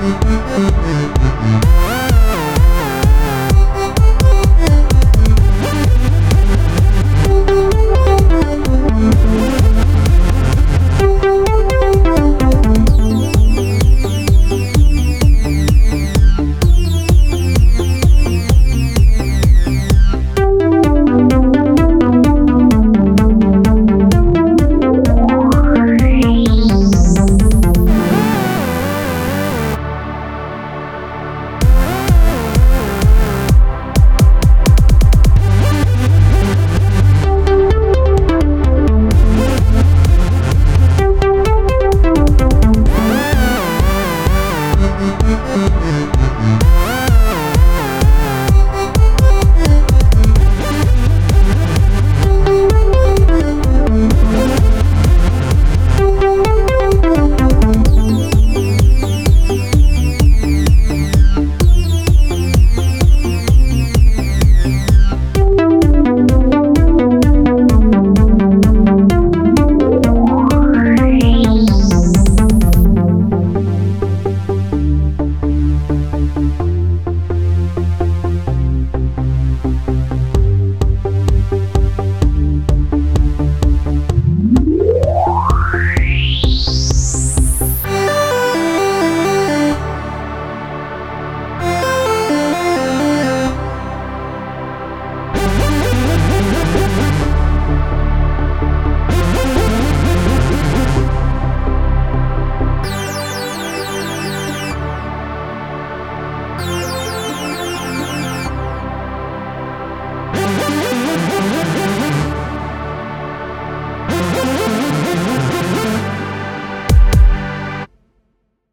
Música